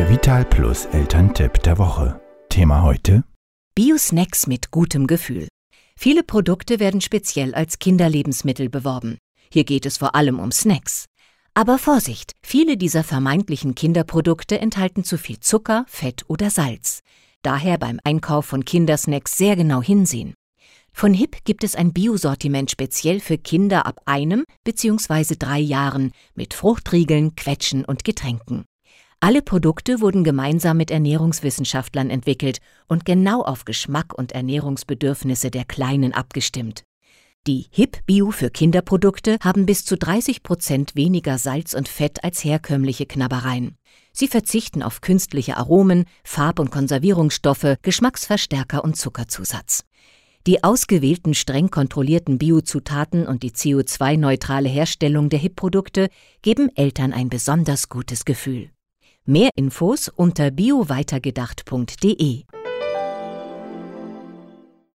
Der Vital Plus Elterntipp der Woche. Thema heute: Bio-Snacks mit gutem Gefühl. Viele Produkte werden speziell als Kinderlebensmittel beworben. Hier geht es vor allem um Snacks. Aber Vorsicht, viele dieser vermeintlichen Kinderprodukte enthalten zu viel Zucker, Fett oder Salz. Daher beim Einkauf von Kindersnacks sehr genau hinsehen. Von HIP gibt es ein Biosortiment speziell für Kinder ab einem bzw. drei Jahren mit Fruchtriegeln, Quetschen und Getränken. Alle Produkte wurden gemeinsam mit Ernährungswissenschaftlern entwickelt und genau auf Geschmack und Ernährungsbedürfnisse der Kleinen abgestimmt. Die HIP Bio für Kinderprodukte haben bis zu 30 Prozent weniger Salz und Fett als herkömmliche Knabbereien. Sie verzichten auf künstliche Aromen, Farb- und Konservierungsstoffe, Geschmacksverstärker und Zuckerzusatz. Die ausgewählten streng kontrollierten Biozutaten und die CO2-neutrale Herstellung der HIP-Produkte geben Eltern ein besonders gutes Gefühl. Mehr Infos unter bioweitergedacht.de